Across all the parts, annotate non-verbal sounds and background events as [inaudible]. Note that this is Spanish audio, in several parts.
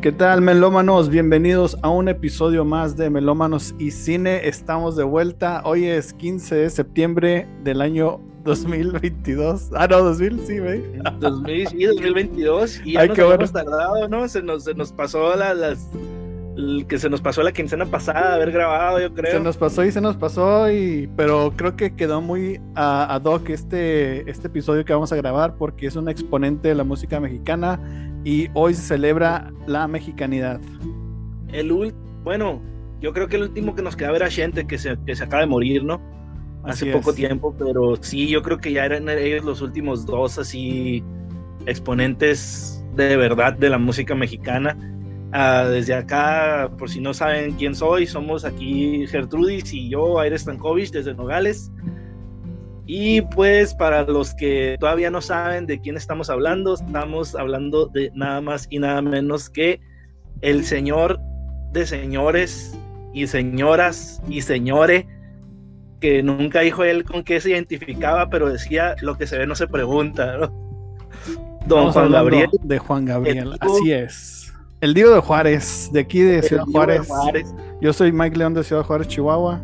¿Qué tal, melómanos? Bienvenidos a un episodio más de Melómanos y Cine. Estamos de vuelta. Hoy es 15 de septiembre del año 2022. Ah, no, 2000, sí, güey. 2000, sí, 2022. Y ya Ay, nos habíamos tardado, ¿no? Se nos, se nos pasó la, las, que se nos pasó la quincena pasada haber grabado, yo creo. Se nos pasó y se nos pasó, y pero creo que quedó muy ad hoc este, este episodio que vamos a grabar porque es un exponente de la música mexicana y hoy se celebra la mexicanidad. El bueno, yo creo que el último que nos queda era gente que se, que se acaba de morir, ¿no? Hace poco tiempo, pero sí, yo creo que ya eran ellos los últimos dos así exponentes de verdad de la música mexicana Ah, desde acá, por si no saben quién soy, somos aquí Gertrudis y yo, Aire Stankovic, desde Nogales. Y pues para los que todavía no saben de quién estamos hablando, estamos hablando de nada más y nada menos que el señor de señores y señoras y señores, que nunca dijo él con qué se identificaba, pero decía lo que se ve no se pregunta. Don Juan Gabriel. De Juan Gabriel, así es. El Diego de Juárez, de aquí de Ciudad Juárez. Yo soy Mike León de Ciudad Juárez, Chihuahua.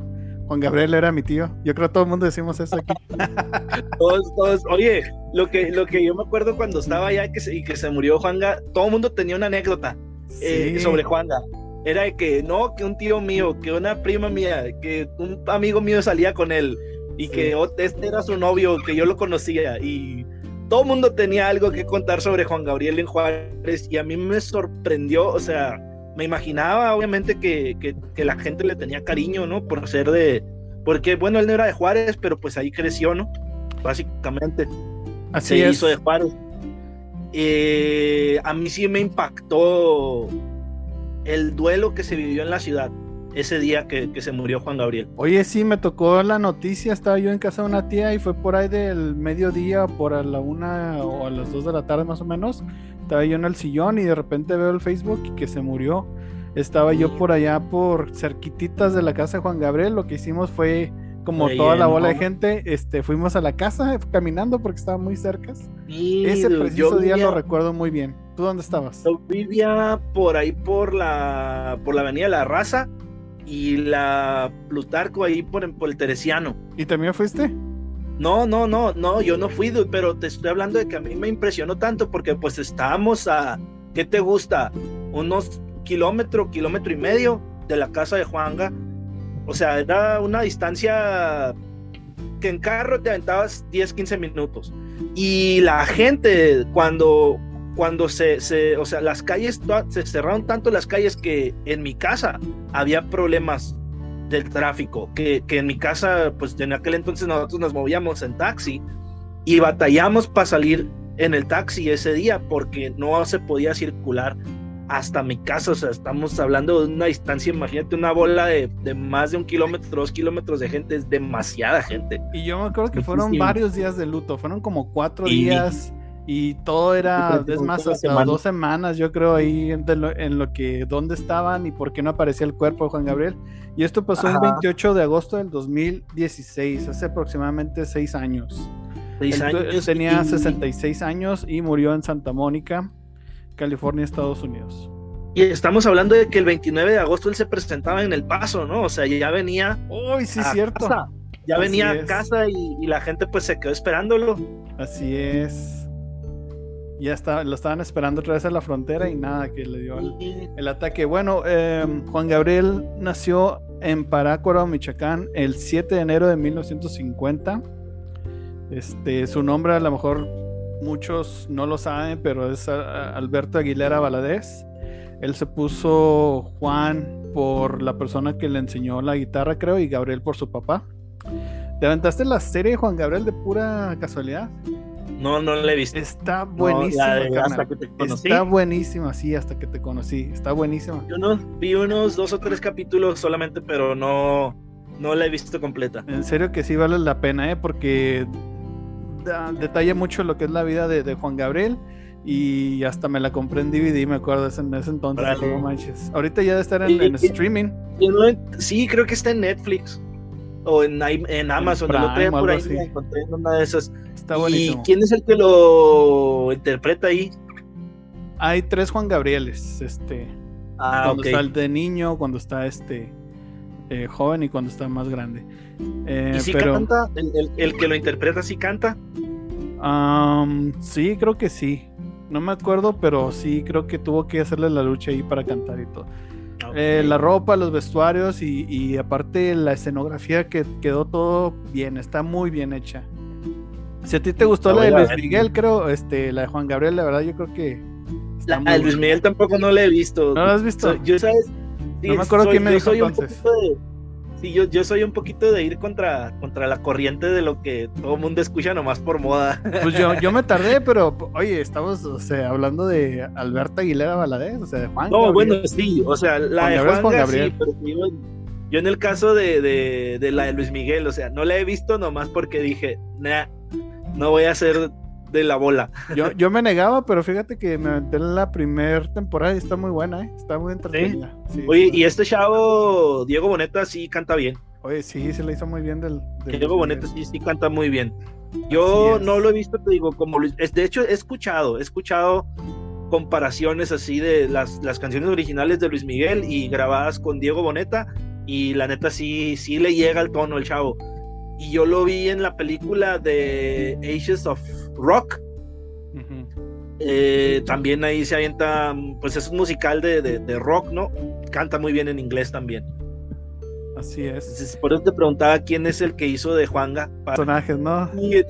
Juan Gabriel era mi tío. Yo creo que todo el mundo decimos eso aquí. [laughs] todos, todos. Oye, lo que, lo que yo me acuerdo cuando estaba allá que se, y que se murió Juanga, todo el mundo tenía una anécdota eh, sobre Juanga. Era de que no, que un tío mío, que una prima mía, que un amigo mío salía con él y que este era su novio, que yo lo conocía y todo el mundo tenía algo que contar sobre Juan Gabriel en Juárez y a mí me sorprendió, o sea, me imaginaba obviamente que, que, la gente le tenía cariño, ¿no? Por ser de, porque bueno, él no era de Juárez, pero pues ahí creció, ¿no? Básicamente. Así se hizo de Juárez. Eh, a mí sí me impactó el duelo que se vivió en la ciudad ese día que, se murió Juan Gabriel. Oye, sí, me tocó la noticia, estaba yo en casa de una tía y fue por ahí del mediodía, por a la una o a las dos de la tarde más o menos. Estaba yo en el sillón y de repente veo el Facebook y que se murió. Estaba yo por allá por cerquititas de la casa de Juan Gabriel. Lo que hicimos fue como toda la bola de gente, este, fuimos a la casa caminando porque estaba muy cerca. Ese preciso día lo recuerdo muy bien. ¿Tú dónde estabas? Yo vivía por ahí por la por la Avenida La Raza y la Plutarco ahí por, por el Teresiano. ¿Y también fuiste? No, no, no, no, yo no fui, pero te estoy hablando de que a mí me impresionó tanto porque pues estábamos a, ¿qué te gusta? Unos kilómetro, kilómetro y medio de la casa de Juanga. O sea, era una distancia que en carro te aventabas 10, 15 minutos. Y la gente, cuando, cuando se, se, o sea, las calles, se cerraron tanto las calles que en mi casa había problemas del tráfico, que, que en mi casa, pues en aquel entonces nosotros nos movíamos en taxi y batallamos para salir en el taxi ese día porque no se podía circular hasta mi casa, o sea, estamos hablando de una distancia, imagínate una bola de, de, más de un kilómetro, dos kilómetros de gente, es demasiada gente. Y yo me acuerdo que fueron varios días de luto, fueron como cuatro días y todo era, es más, hasta dos semanas, yo creo, ahí en lo, que, dónde estaban y por qué no aparecía el cuerpo de Juan Gabriel. Y esto pasó el 28 de agosto del 2016, hace aproximadamente seis años. Seis años. tenía 66 años y murió en Santa Mónica, California, Estados Unidos. Y estamos hablando de que el 29 de agosto él se presentaba en El Paso, ¿no? O sea, ya venía. ¡Uy, sí, cierto! Ya venía a casa y, y la gente pues se quedó esperándolo. Así es ya está, lo estaban esperando otra vez a la frontera y nada, que le dio el, ataque. Bueno, em, Juan Gabriel nació en Parácuaro, Michoacán, el 7 de enero de 1950. Este, su nombre a lo mejor muchos no lo saben, pero es Alberto Aguilera Valadez. Él se puso Juan por la persona que le enseñó la guitarra, creo, y Gabriel por su papá. ¿Te aventaste la serie Juan Gabriel de pura casualidad? No, no la he visto. Está buenísima. hasta que te conocí. Está buenísima, sí, hasta que te conocí. Está buenísima. Yo no vi unos dos o tres capítulos solamente, pero no, no la he visto completa. En serio que sí vale la pena, ¿eh? Porque detalla mucho lo que es la vida de, Juan Gabriel y hasta me la compré en DVD, me acuerdo en ese entonces. manches. Ahorita ya debe estar en, streaming. sí, creo que está en Netflix o en, en Amazon. lo por ahí, encontré en una de esas. ¿Y quién es el que lo interpreta ahí? hay tres Juan Gabrieles, este. Ah, cuando ok. está el de niño, cuando está este eh, joven y cuando está más grande. Eh, ¿Y si pero canta? ¿El, el, el que lo interpreta sí canta? sí, creo que sí. No me acuerdo, pero sí creo que tuvo que hacerle la lucha ahí para cantar y todo. Eh, la ropa, los vestuarios y, y aparte la escenografía que quedó todo bien, está muy bien hecha. Si a ti te gustó La la de Luis. Miguel, creo, este, la de Juan Gabriel, la verdad yo creo que La, Luis. Miguel tampoco no la he visto. ¿No la has visto? Yo, ¿sabes? Sí, No me acuerdo soy- quién me yo dijo soy un entonces. poquito de- sí, yo, yo soy un poquito de ir contra, contra la corriente de lo que todo el mundo escucha nomás por moda. Pues yo, yo me [laughs] tardé, pero oye, estamos o sea, hablando de Alberta Aguilera Valadez, o sea, de Juan. No, Gabriel. bueno, sí, o sea, la de Juan Gabriel. sí, pero yo, yo en el caso de, de, de la de Luis Miguel, o sea, no la he visto nomás porque dije, nah, no voy a hacer de la bola. Yo, yo me negaba, pero fíjate que me aventé en la primera temporada y está muy buena, ¿eh? Está muy entretenida. Sí, Oye, está- y este chavo, Diego Boneta, sí canta bien. Oye, sí, se le hizo muy bien del. del Diego Boneta sí, sí canta muy bien. Yo no lo he visto, te digo, como Luis- es, de hecho he escuchado, he escuchado comparaciones así de las, las canciones originales de Luis Miguel y grabadas con Diego Boneta y la neta sí, sí le llega al tono el chavo. Y yo lo vi en la película de Ages of Rock, eh, también ahí se avienta, pues es un musical de, de- de rock, ¿no? Canta muy bien en inglés también. Así es. Entonces, por eso te preguntaba quién es el que hizo de Juanga. para- Personajes, ¿no? Sí,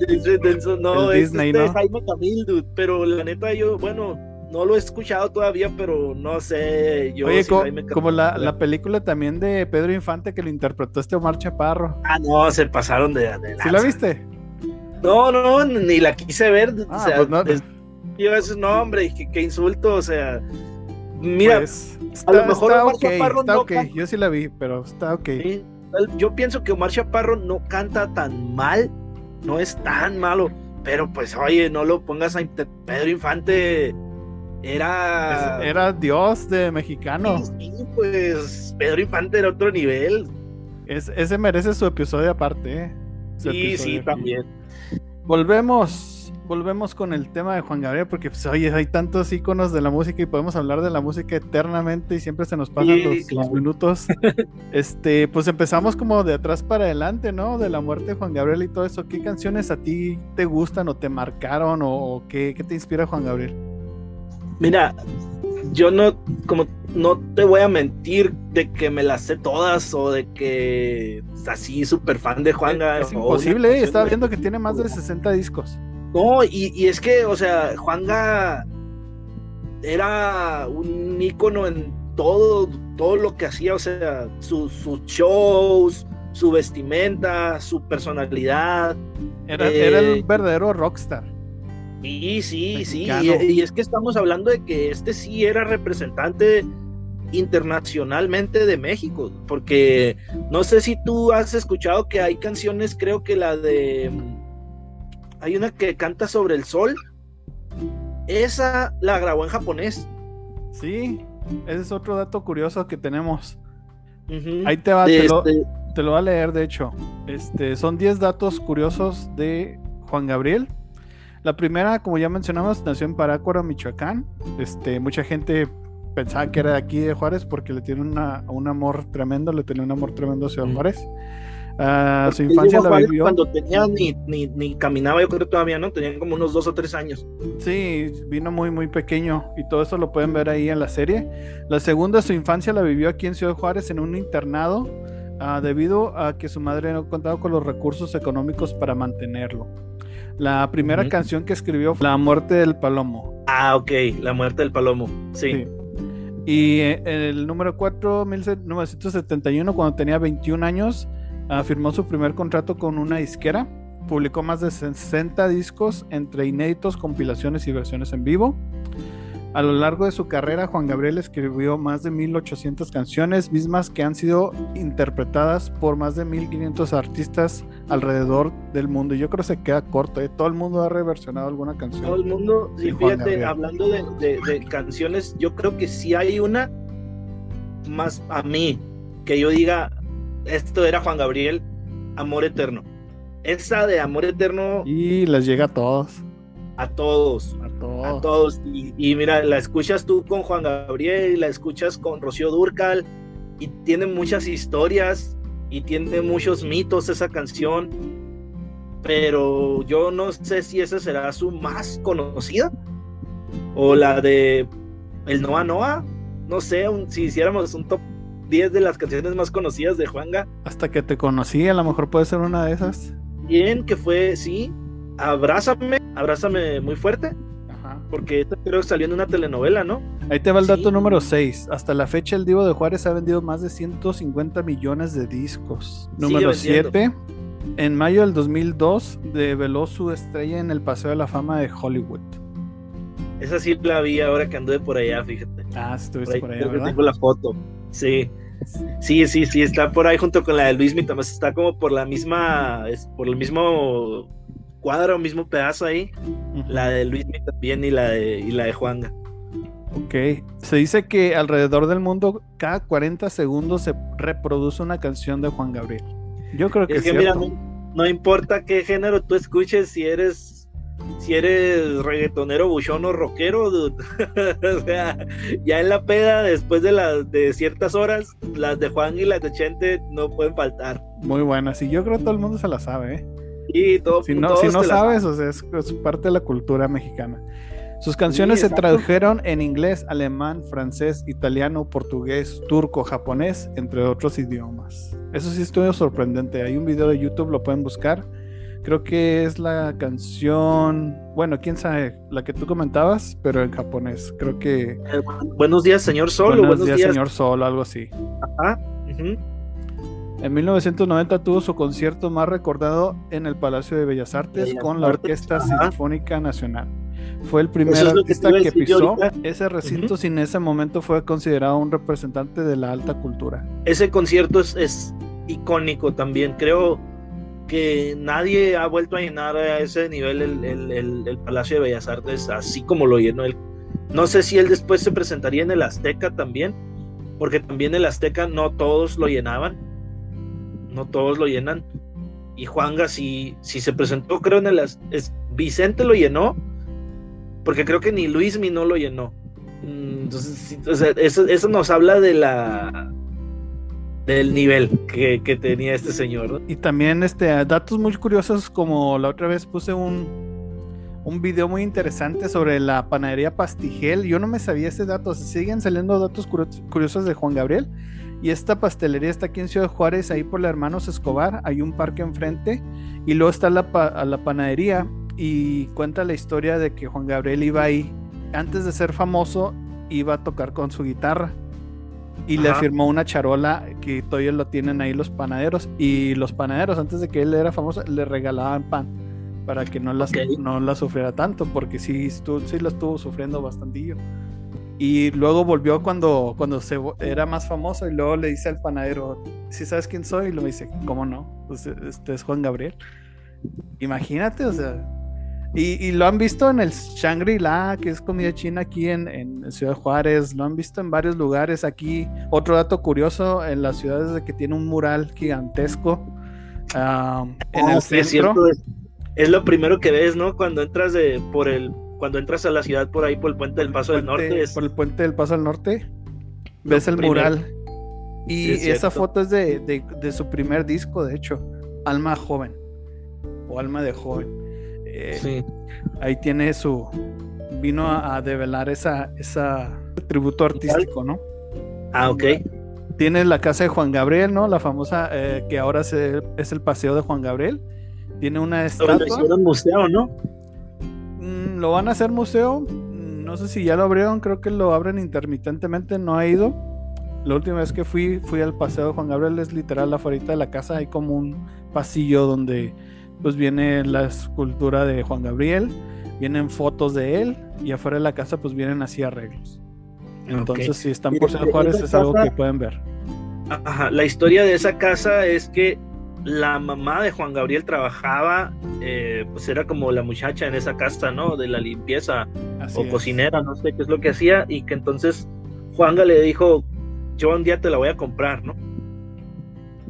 no, El es Disney, este ¿no? Jaime Camil, dude, pero la neta yo, bueno, no lo he escuchado todavía, pero no sé, yo Oye, si co- Jaime Camil- como la, la película también de Pedro Infante que lo interpretó este Omar Chaparro. Ah, no, se pasaron de, de ¿Sí la viste? No, no, ni la quise ver, o Ah, sea, pues no. es- yo ese nombre, qué, qué insulto, o sea, mira, Pues, a lo mejor está Omar Chaparro está no Yo sí la vi, pero está ok. sí, yo pienso que Omar Chaparro no canta tan mal, no es tan malo, pero pues oye, no lo pongas a Pedro Infante, era... Es- Era Dios de mexicano. Sí, sí, pues Pedro Infante era otro nivel. Es- ese merece su episodio aparte. ¿eh? Su Sí, episodio sí, aquí. también. Volvemos, volvemos con el tema de Juan Gabriel, porque pues, oye, hay tantos iconos de la música y podemos hablar de la música eternamente y siempre se nos pasan Sí, los, minutos. [laughs] este, pues empezamos como de atrás para adelante, ¿no? De la muerte de Juan Gabriel y todo eso. ¿Qué canciones a ti te gustan o te marcaron o, o qué, qué te inspira Juan Gabriel? Mira, yo no, como no te voy a mentir de que me las sé todas o de que es así súper fan de Juanga. es imposible, ¿eh? estaba viendo que tiene más de 60 discos. No, y, y es que, o sea, Juanga era un ícono en todo, todo lo que hacía, o sea, su- sus shows, su vestimenta, su personalidad. Era, Eh, era el verdadero rockstar. Sí, sí, sí. Y, y es que estamos hablando de que este sí era representante internacionalmente de México, porque no sé si tú has escuchado que hay canciones, creo que la de... Hay una que canta sobre el sol. Esa la grabó en japonés. Sí, ese es otro dato curioso que tenemos. Ahí te va, te lo, este- te lo voy a leer, de hecho. Este, son 10 datos curiosos de Juan Gabriel. La primera, como ya mencionamos, nació en Parácuaro, Michoacán. Este, mucha gente pensaba que era de aquí de Juárez porque le tiene una- un amor tremendo, le tenía un amor tremendo a Ciudad Mm. Juárez. Ah, su infancia la vivió. Cuando tenía ni, ni, ni caminaba, yo creo todavía, ¿no? Tenían como unos dos o tres años. Sí, vino muy, muy pequeño y todo eso lo pueden ver ahí en la serie. La segunda, su infancia la vivió aquí en Ciudad Juárez en un internado ah, debido a que su madre no contaba con los recursos económicos para mantenerlo. La primera canción que escribió fue La muerte del palomo. Ah, ok, la muerte del palomo. Sí. Sí. Y eh, el número 4, 1971, cuando tenía 21 años, firmó su primer contrato con una disquera. Publicó más de 60 discos entre inéditos, compilaciones y versiones en vivo. A lo largo de su carrera, Juan Gabriel escribió más de 1800 canciones, mismas que han sido interpretadas por más de 1500 artistas alrededor del mundo. Y yo creo que se queda corto, ¿eh? todo el mundo ha reversionado alguna canción. Todo el mundo, sí, fíjate, hablando de, de- de canciones, yo creo que sí hay una más a mí, que yo diga, esto era Juan Gabriel, Amor Eterno. Esa de Amor Eterno, Y les llega a todos. A todos. A todos. A todos. Y, y, mira, la escuchas tú con Juan Gabriel, la escuchas con Rocío Durcal, y tiene muchas historias y tiene muchos mitos esa canción. Pero yo no sé si esa será su más conocida. O la de El Noa Noa. No sé, un, si hiciéramos un top 10 de las canciones más conocidas de Juanga. Hasta que te conocí, a lo mejor puede ser una de esas. Bien, que fue, sí, Abrázame, Abrázame muy fuerte. Ajá. Porque esta creo que salió en una telenovela, ¿no? Ahí te va el dato Sí. número 6. Hasta la fecha, el Divo de Juárez ha vendido más de 150 millones de discos. Sigue Número vendiendo. 7. En mayo del 2002, develó su estrella en el Paseo de la Fama de Hollywood. Esa sí la vi ahora que anduve por allá, fíjate. Ah, Por estuviste ahí por allá, tengo la foto. Sí. Sí, sí, sí, está por ahí junto con la de Luis Tamás está como por la misma, es por el mismo cuadro, mismo pedazo ahí. La de Luis también y la de, y la de Juanga. Ok. Se dice que alrededor del mundo, cada 40 segundos se reproduce una canción de Juan Gabriel. Yo creo que Es que mira, no, no importa qué género tú escuches, si eres si eres reggaetonero, buchón o rockero, dude. [laughs] o sea, ya en la peda, después de las de ciertas horas, las de Juan y las de Chente no pueden faltar. Muy buena. Sí, yo creo que todo el mundo se la sabe, ¿eh? Y todo, Si no, todos si no te la sabes, o sea, es, es parte de la cultura mexicana. Sus canciones se tradujeron en inglés, alemán, francés, italiano, portugués, turco, japonés, entre otros idiomas. Eso sí estuvo sorprendente. Hay un video de YouTube, lo pueden buscar. Creo que es la canción, bueno, quién sabe, la que tú comentabas, pero en japonés. Creo que Eh, buenos días, señor Sol. Buenos, días, señor Sol, algo así. Ajá, ujú. En 1990 tuvo su concierto más recordado en el Palacio de Bellas Artes Bellas con la Orquesta. Sinfónica Nacional. Fue el primer es que artista que pisó ese recinto sin ese momento fue considerado un representante de la alta cultura. Ese concierto es, es icónico también. Creo que nadie ha vuelto a llenar a ese nivel el, el- el- el Palacio de Bellas Artes, así como lo llenó él. No sé si él después se presentaría en el Azteca también, porque también el Azteca no todos lo llenaban, no todos lo llenan. Y Juanga si, si se presentó, creo en el es, Vicente lo llenó, porque creo que ni Luismi no lo llenó. Mm, Entonces, eso, eso nos habla de la del nivel que, que tenía este señor. Y también este, datos muy curiosos como la otra vez puse un, un video muy interesante sobre la panadería Pastigel. Yo no me sabía ese dato, siguen saliendo datos curi- curiosos de Juan Gabriel. Y esta pastelería está aquí en Ciudad Juárez, ahí por la Hermanos Escobar, hay un parque enfrente y luego está la, pa- a la panadería y cuenta la historia de que Juan Gabriel iba ahí, antes de ser famoso, iba a tocar con su guitarra y le firmó una charola que todavía lo tienen ahí los panaderos y los panaderos antes de que él era famoso le regalaban pan para que no la, Ok. no la sufriera tanto porque sí, sí la estuvo sufriendo bastantillo y luego volvió cuando, cuando se, era más famoso y luego le dice al panadero si sabes quién soy? y lo dice ¿cómo no? Pues este es Juan Gabriel imagínate o sea y, y lo han visto en el Shangri-La, que es comida china aquí en, en Ciudad Juárez. Lo han visto en varios lugares aquí. Otro dato curioso, en las ciudades de que tiene un mural gigantesco ah, en Ah, el sí, es centro. cierto, es, es lo primero que ves, ¿no? Cuando entras de por el cuando entras a la ciudad por ahí por el puente del Paso del Norte es Por el puente del Paso al Norte. Ves el mural. Y Sí, es esa foto es de, de- de su primer disco, de hecho. Alma joven. O alma de joven. Eh, sí. ahí tiene su. Vino a, a develar esa, esa tributo artístico, ¿no? Ah, ok. Tiene la casa de Juan Gabriel, ¿no? La famosa que eh, ahora se, es el paseo de Juan Gabriel. Tiene una estatua. Lo hicieron museo, ¿no? Lo van a hacer museo. No sé si ya lo abrieron, creo que lo abren intermitentemente, no he ido. La última vez que fui, fui al paseo de Juan Gabriel, es literal afuera de la casa, hay como un pasillo donde pues viene la escultura de Juan Gabriel, vienen fotos de él y afuera de la casa pues vienen así arreglos. Entonces Ok. si están por Ciudad Juárez es algo casa- que pueden ver. Ajá, la historia de esa casa es que la mamá de Juan Gabriel trabajaba, eh, pues era como la muchacha en esa casa, ¿no? De la limpieza Así o es. cocinera, no sé qué es lo que hacía, y que entonces Juanga le dijo, yo un día te la voy a comprar, ¿no?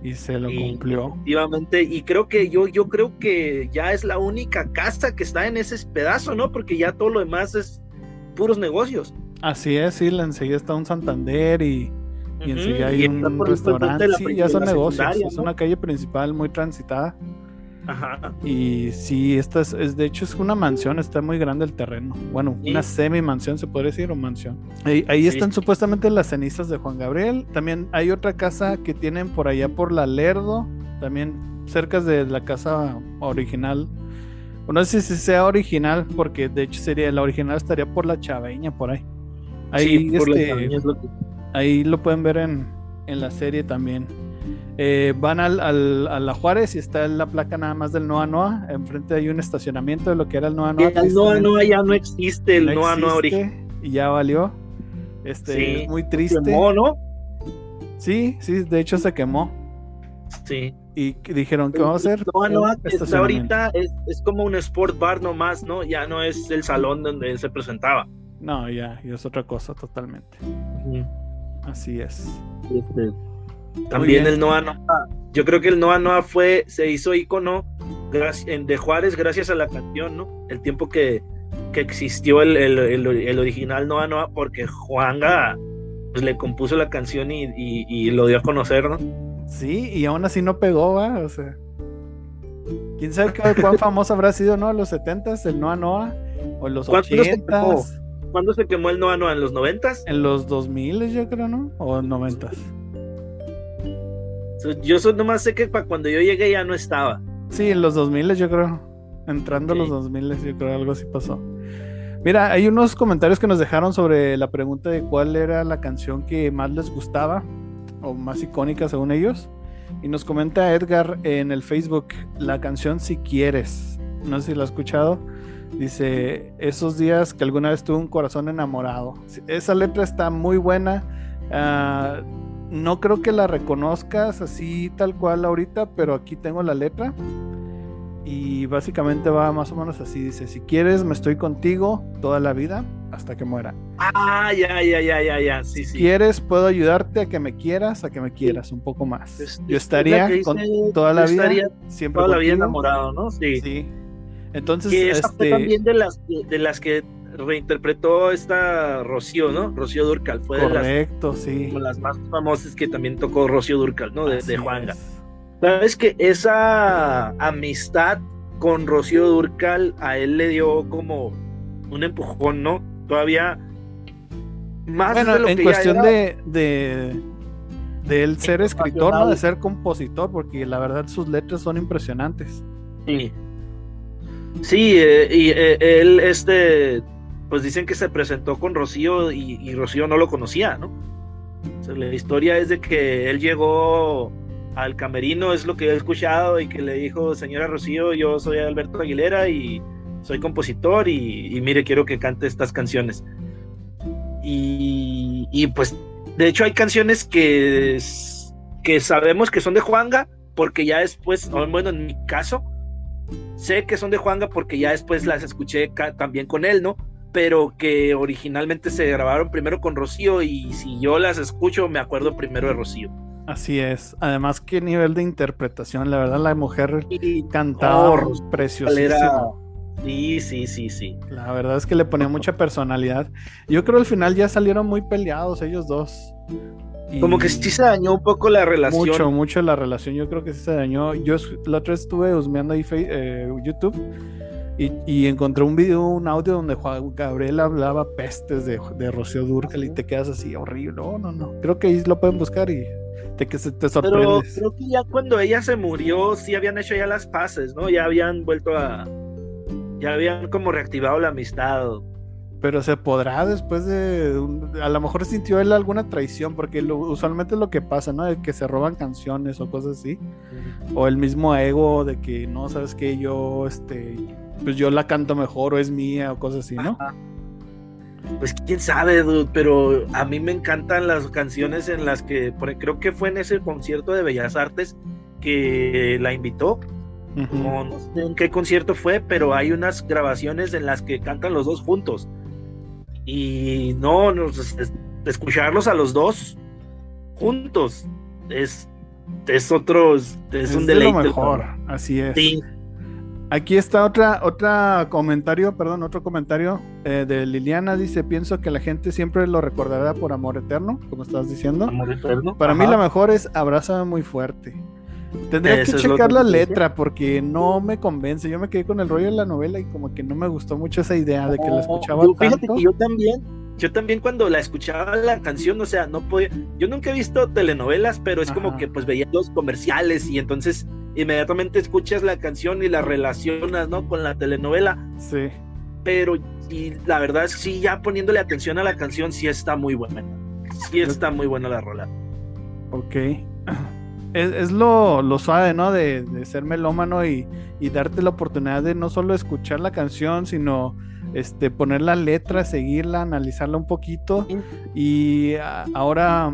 Y se lo cumplió. Efectivamente, y creo que yo, yo creo que ya es la única casa que está en ese pedazo, ¿no? Porque ya todo lo demás es puros negocios. Así es, sí, enseguida está un Santander y, y enseguida hay un restaurante. Sí, ya son negocios. Es una calle principal muy transitada. Ajá. Y sí, esta es, de hecho es una mansión, está muy grande el terreno. Bueno, una semi mansión se podría decir o mansión. Ahí, están supuestamente las cenizas de Juan Gabriel. También hay otra casa que tienen por allá por la Lerdo, también cerca de la casa original. No sé si sea original, porque de hecho sería la original estaría por la Chaveña, por ahí. Ahí, este, ahí lo pueden ver en, en la serie también. Eh, van al, a la Juárez y está la placa nada más del Noa Noa. Enfrente hay un estacionamiento de lo que era el Noa Noa. El Noa Noa ya no existe, el Noa Noa original. Y ya valió. Este, es muy triste. Se quemó, ¿no? Sí, sí, de hecho se quemó. Sí. Y dijeron, ¿qué vamos a hacer? Noa Noa que está ahorita es, es, como un sport bar nomás, ¿no? Ya no es el salón donde él se presentaba. No, ya, y es otra cosa totalmente. Así es. Este, también el Noa Noa, yo creo que el Noa Noa fue, se hizo ícono de Juárez gracias a la canción, ¿no? El tiempo que, que existió el, el, el, original Noa Noa, porque Juanga pues, le compuso la canción y, y, lo dio a conocer, ¿no? Sí, y aún así no pegó, ¿va? O sea, quién sabe cuán famoso habrá sido, ¿no? En los 70s, el Noa Noa, o los 80s. ¿Cuándo se quemó el Noa Noa? ¿En los 90s? En los 2000 yo creo, ¿no? O 90s. Yo solo nomás sé que para cuando yo llegué ya no estaba. Sí, en los 2000 yo creo. Entrando a los 2000 yo creo algo así pasó. Mira, hay unos comentarios que nos dejaron sobre la pregunta de cuál era la canción que más les gustaba o más icónica según ellos. Y nos comenta Edgar en el Facebook la canción Si Quieres. No sé si la ha escuchado. Dice, esos días que alguna vez tuve un corazón enamorado. Esa letra está muy buena. Uh, no creo que la reconozcas así tal cual ahorita, pero aquí tengo la letra. Y básicamente va más o menos así. Dice, si quieres, me estoy contigo toda la vida hasta que muera. Ah, ya, ya, ya, ya, ya. Sí, si quieres, puedo ayudarte a que me quieras, a que me quieras un poco más. Yo estaría con toda la vida, siempre toda la vida enamorado, ¿no? Sí. Sí. Entonces, que esa fue este también de las, de las que reinterpretó esta Rocío, ¿no? Rocío Durcal. Fue Correcto, de las, sí. las más famosas que también tocó Rocío Durcal, ¿no? De, de Juanga. Sabes que esa amistad con Rocío Durcal a él le dio como un empujón, ¿no? Todavía más bueno, de lo en cuestión de, de, de él ser escritor, ¿no? De ser compositor, porque la verdad sus letras son impresionantes. Sí. Sí, eh, y eh, él, este, pues dicen que se presentó con Rocío y, Rocío no lo conocía, ¿no? la historia es de que él llegó al camerino, es lo que he escuchado, y que le dijo, señora Rocío, yo soy Alberto Aguilera y soy compositor y, mire, quiero que cante estas canciones. Y, pues, de hecho hay canciones que, que sabemos que son de Juanga, porque ya después, bueno, en mi caso, sé que son de Juanga porque ya después las escuché también con él, ¿no? pero que originalmente se grabaron primero con Rocío y si yo las escucho me acuerdo primero de Rocío. Así es. Además, qué nivel de interpretación. La verdad, la mujer cantaba oh, preciosísimo. Sí, sí, sí, sí. La verdad es que le ponía mucha personalidad. Yo creo al final ya salieron muy peleados ellos dos. Como que sí se dañó un poco la relación. Mucho, mucho la relación. Yo creo que sí se dañó. Yo la otra vez estuve husmeando ahí eh, YouTube y, encontré un video, un audio donde Juan Gabriel hablaba pestes de, de Rocío Durcal y te quedas así horrible. No, no, no. Creo que ahí lo pueden buscar y te, te sorprendes. Pero creo que ya cuando ella se murió, sí habían hecho ya las paces, ¿no? Ya habían vuelto a. Ya habían como reactivado la amistad. Pero se podrá después de. a lo mejor sintió él alguna traición, porque usualmente es lo que pasa, ¿no? De que se roban canciones o cosas así. O el mismo ego de que no, sabes que yo, este pues yo la canto mejor o es mía o cosas así, ¿no? Pues quién sabe, dude, pero a mí me encantan las canciones en las que, creo que fue en ese concierto de Bellas Artes que la invitó. no sé en qué concierto fue, pero hay unas grabaciones en las que cantan los dos juntos. Y no, escucharlos a los dos juntos es es otro, es, un deleite. lo mejor, así es. Aquí está otra, otra comentario, perdón, otro comentario eh, de Liliana. Dice, pienso que la gente siempre lo recordará por amor eterno, como estás diciendo. Amor eterno. Para mí la mejor es Abrázame muy fuerte. Tendría que checar la letra porque no me convence. Yo me quedé con el rollo de la novela y como que no me gustó mucho esa idea de que la escuchaba yo, Fíjate que yo también, yo también cuando la escuchaba la canción, o sea, no podía, yo nunca he visto telenovelas, pero es como que pues veía los comerciales y entonces inmediatamente escuchas la canción y la relacionas, ¿no? Con la telenovela. Sí. Pero y la verdad sí, ya poniéndole atención a la canción, sí está muy buena. Sí está muy buena la rola. Ok. [clears throat] Es, lo, lo, suave, ¿no? De, de ser melómano y, y, darte la oportunidad de no solo escuchar la canción, sino este, poner la letra, seguirla, analizarla un poquito. Y ahora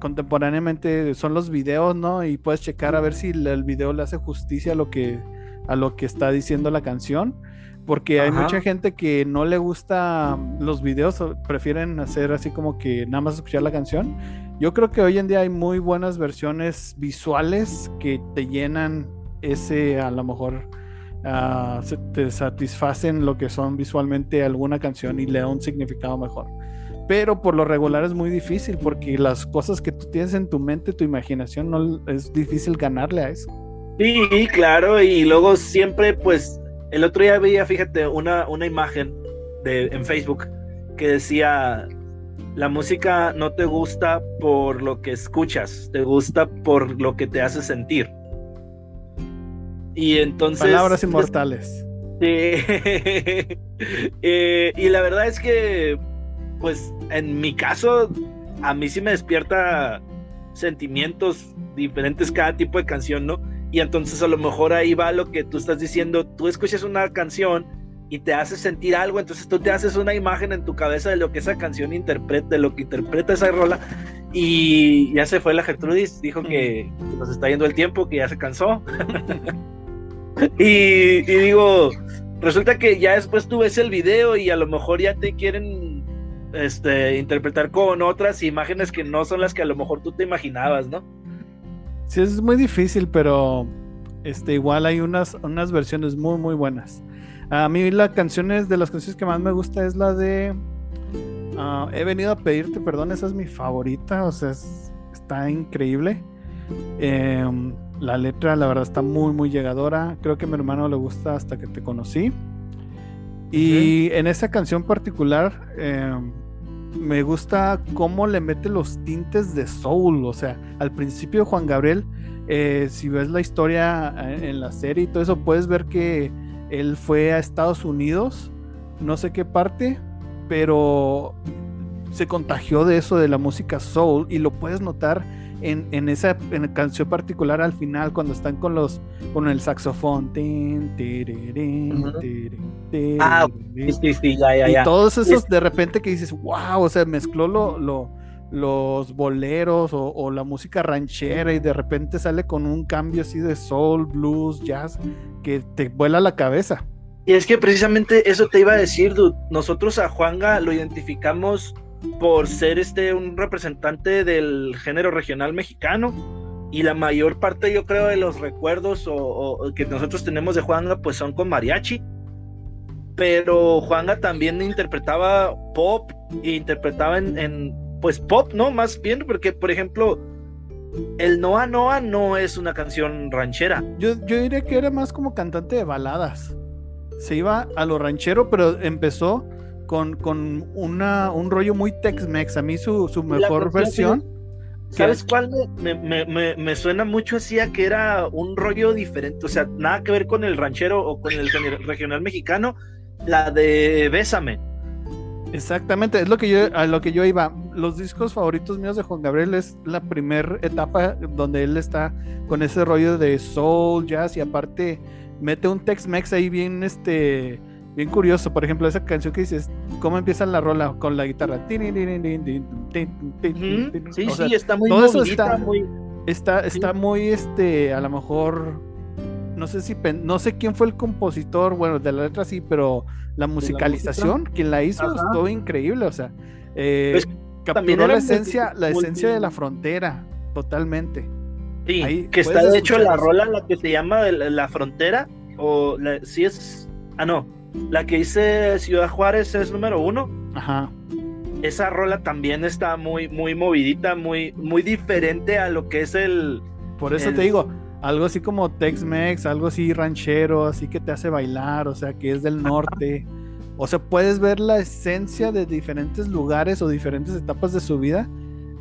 contemporáneamente son los videos, ¿no? Y puedes checar a ver si el video le hace justicia a lo que, a lo que está diciendo la canción. Porque hay mucha gente que no le gusta los videos, prefieren hacer así como que nada más escuchar la canción. Yo creo que hoy en día hay muy buenas versiones visuales que te llenan ese, a lo mejor, uh, te satisfacen lo que son visualmente alguna canción y le da un significado mejor pero por lo regular es muy difícil porque las cosas que tú tienes en tu mente, tu imaginación, no es difícil ganarle a eso. Sí, claro, y luego siempre, pues, el otro día veía, fíjate, una, una imagen de, en Facebook que decía, la música no te gusta por lo que escuchas, te gusta por lo que te hace sentir. Y entonces... Palabras inmortales. Sí. [laughs] Eh, y la verdad es que pues en mi caso, a mí sí me despierta sentimientos diferentes cada tipo de canción, ¿no? Y entonces a lo mejor ahí va lo que tú estás diciendo, tú escuchas una canción y te hace sentir algo, entonces tú te haces una imagen en tu cabeza de lo que esa canción interpreta, de lo que interpreta esa rola, y ya se fue la Gertrudis, dijo que nos está yendo el tiempo, que ya se cansó. [laughs] y, y digo, resulta que ya después tú ves el video y a lo mejor ya te quieren este, interpretar con otras imágenes que no son las que a lo mejor tú te imaginabas, ¿no? Sí, es muy difícil, pero este, igual hay unas, unas versiones muy, muy buenas. A mí la canciones de las canciones que más me gusta es la de ah, He venido a pedirte perdón, esa es mi favorita, o sea, está increíble. Em, la letra, la verdad, está muy, muy llegadora. Creo que a mi hermano le gusta hasta que te conocí. Y en esa canción particular, em, me gusta cómo le mete los tintes de soul. O sea, al principio Juan Gabriel, eh, si ves la historia eh, en la serie y todo eso, puedes ver que él fue a Estados Unidos, no sé qué parte, pero se contagió de eso, de la música soul, y lo puedes notar en, esa canción particular al final, cuando están con los con el saxofón. ah, sí, sí, ya, ya, y todos esos de repente que dices, wow, o sea, mezcló lo, los boleros o, la música ranchera y de repente sale con un cambio así de soul, blues, jazz, que te vuela la cabeza. Y es que precisamente eso te iba a decir, dude. Nosotros a Juanga lo identificamos por ser este un representante del género regional mexicano y la mayor parte yo creo de los recuerdos o, que nosotros tenemos de Juanga pues son con mariachi pero Juanga también interpretaba pop e interpretaba en, pues pop no más bien porque por ejemplo el Noa Noa no es una canción ranchera yo, yo diría que era más como cantante de baladas se iba a lo ranchero pero empezó con, con una, un rollo muy Tex-Mex. A mí su, su mejor versión. ¿Sabes cuál me, me, me, me, suena mucho así a que era un rollo diferente? O sea, nada que ver con el ranchero o con el regional mexicano, la de Bésame. Exactamente, es lo que yo, a lo que yo iba. Los discos favoritos míos de Juan Gabriel es la primera etapa donde él está con ese rollo de soul, jazz y aparte mete un Tex-Mex ahí bien este bien curioso. Por ejemplo, esa canción que dices, ¿cómo empieza la rola con la guitarra? Sí, sí, está muy todo eso está muy, está, está muy este, a lo mejor no sé si no sé quién fue el compositor, bueno, de la letra sí, pero la musicalización, quien la hizo, estuvo increíble, o sea, eh, pues, capturó la esencia, la esencia de la frontera, totalmente. Sí, que está de hecho la rola la que se llama La Frontera, o si es, ah no, la que dice Ciudad Juárez es número uno. Ajá. Esa rola también está muy, muy movidita, muy, muy diferente a lo que es el. Por eso te digo, algo así como Tex-Mex, algo así ranchero, así que te hace bailar, o sea, que es del norte. O sea, puedes ver la esencia de diferentes lugares o diferentes etapas de su vida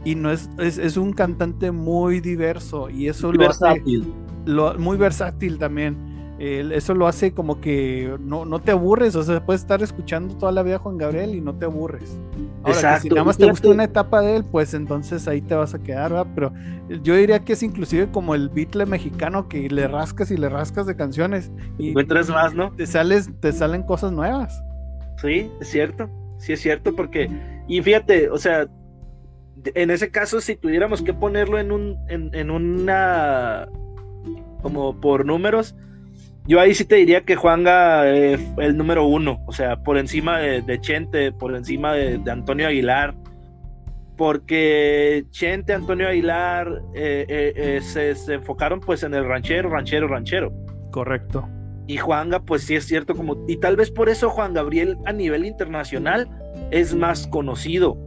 y no es, es, un cantante muy diverso y eso lo versátil. hace lo, muy versátil también. eso lo hace como que no, no, te aburres, o sea, puedes estar escuchando toda la vida a Juan Gabriel y no te aburres. Ahora, si nada más te gusta una etapa de él, pues entonces ahí te vas a quedar, ¿verdad? Pero yo diría que es inclusive como el Beatle mexicano que le rascas y le rascas de canciones. Y encuentras más, ¿no? Te, sales, te salen cosas nuevas. Sí, es cierto, sí es cierto, porque, y fíjate, o sea, en ese caso, si tuviéramos que ponerlo en un, en, una, como por números, yo ahí sí te diría que Juanga es el número uno, o sea, por encima de, Chente, por encima de, Antonio Aguilar, porque Chente, Antonio Aguilar eh, eh, eh, se, se, enfocaron pues en el ranchero, ranchero, ranchero. Correcto. Y Juanga, pues sí es cierto, como, y tal vez por eso Juan Gabriel a nivel internacional es más conocido,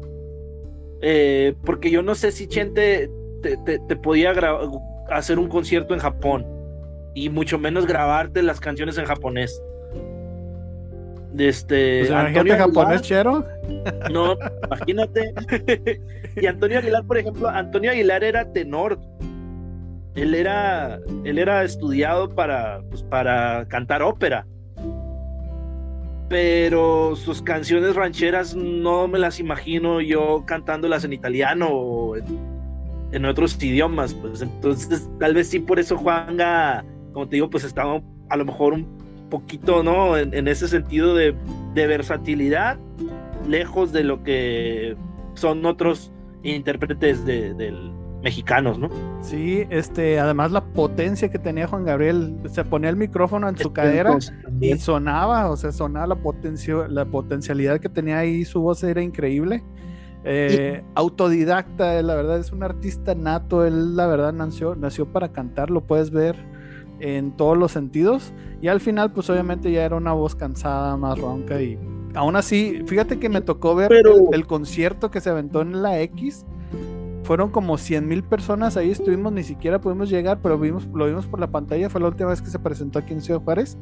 eh, porque yo no sé si Chente te, podía hacer un concierto en Japón y mucho menos grabarte las canciones en japonés. Este, pues Antonio japonés, Chero? No, imagínate. [laughs] y Antonio Aguilar, por ejemplo, Antonio Aguilar era tenor. Él era, él era estudiado para, pues, para cantar ópera pero sus canciones rancheras no me las imagino yo cantándolas en italiano o en, otros idiomas, pues entonces tal vez sí por eso Juanga, como te digo, pues estaba a lo mejor un poquito, ¿no? En, ese sentido de, versatilidad, lejos de lo que son otros intérpretes del, mexicanos, ¿no? Sí, este, además la potencia que tenía Juan Gabriel, se ponía el micrófono en su cadera y sonaba, o sea, sonaba la potencia, la potencialidad que tenía ahí, su voz era increíble. Eh, autodidacta, la verdad es un artista nato, él la verdad nació, nació para cantar, lo puedes ver en todos los sentidos y al final pues obviamente ya era una voz cansada, más ronca y aún así, fíjate que me tocó ver el concierto que se aventó en la X fueron como 100 mil personas, ahí estuvimos, ni siquiera pudimos llegar, pero vimos, lo vimos por la pantalla, fue la última vez que se presentó aquí en Ciudad Juárez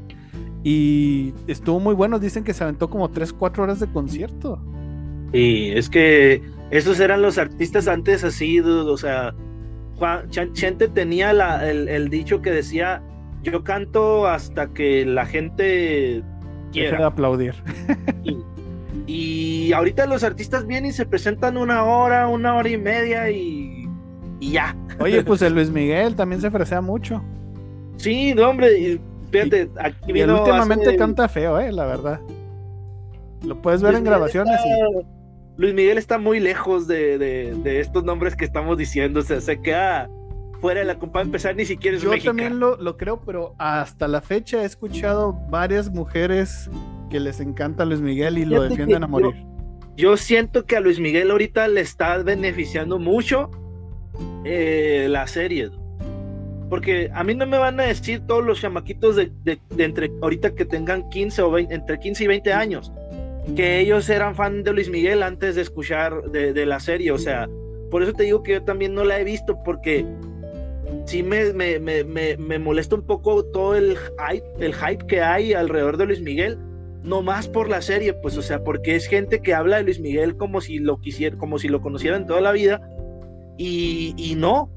y estuvo muy bueno, dicen que se aventó como 3, 4 horas de concierto. Y es que esos eran los artistas antes así, o sea, Juan, Chente tenía el, dicho que decía, yo canto hasta que la gente quiera. Deje de aplaudir. Y ahorita los artistas vienen y se presentan una hora, una hora y media y, ya. Oye, pues el [laughs] Luis Miguel también se fresea mucho. Sí, no, hombre, y, fíjate, aquí y últimamente canta feo, eh, la verdad. Lo puedes ver en grabaciones. Luis Miguel está muy lejos de, estos nombres que estamos diciendo, o sea, se queda fuera de la compa empezar ni siquiera es Yo también lo, lo creo, pero hasta la fecha he escuchado varias mujeres que les encanta Luis Miguel y lo defienden a morir. Yo, siento que a Luis Miguel ahorita le está beneficiando mucho eh, la serie. Porque a mí no me van a decir todos los chamaquitos de, entre ahorita que tengan 15 o 20, entre 15 y 20 años, que ellos eran fan de Luis Miguel antes de escuchar de, la serie. O sea, por eso te digo que yo también no la he visto, porque sí me, me, me, me molesta un poco todo el hype, el hype que hay alrededor de Luis Miguel no más por la serie, pues, o sea, porque es gente que habla de Luis Miguel como si lo quisiera, como si lo conocieran toda la vida, y, no,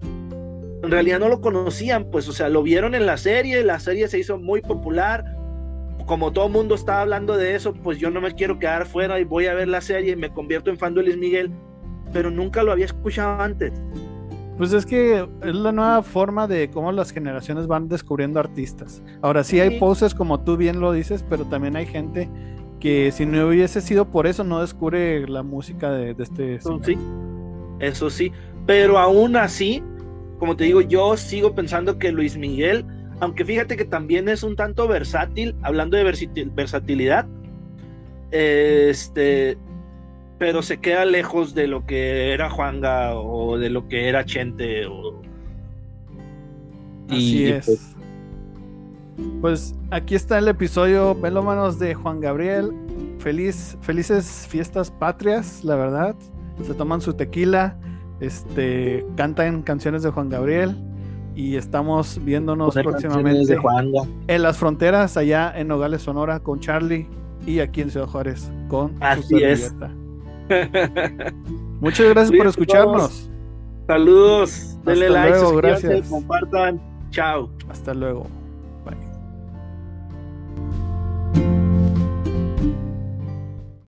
en realidad no lo conocían, pues, o sea, lo vieron en la serie, la serie se hizo muy popular, como todo mundo estaba hablando de eso, pues yo no me quiero quedar fuera y voy a ver la serie y me convierto en fan de Luis Miguel, pero nunca lo había escuchado antes. Pues es que es la nueva forma de cómo las generaciones van descubriendo artistas. Ahora sí hay poses como tú bien lo dices, pero también hay gente que si no hubiese sido por eso no descubre la música de, este... Eso sí, eso sí, pero aún así, como te digo, yo sigo pensando que Luis Miguel, aunque fíjate que también es un tanto versátil, hablando de versatilidad, este, pero se queda lejos de lo que era Juanga o de lo que era Chente o Así es. Pues, pues, aquí está el episodio melómanos de Juan Gabriel. Feliz, felices fiestas patrias, la verdad. Se toman su tequila, este, cantan canciones de Juan Gabriel y estamos viéndonos próximamente en las fronteras allá en Nogales, Sonora con Charlie y aquí en Ciudad Juárez con Así es. [laughs] Muchas gracias por escucharnos. Saludos, denle like, gracias. compartan. Chao. Hasta luego.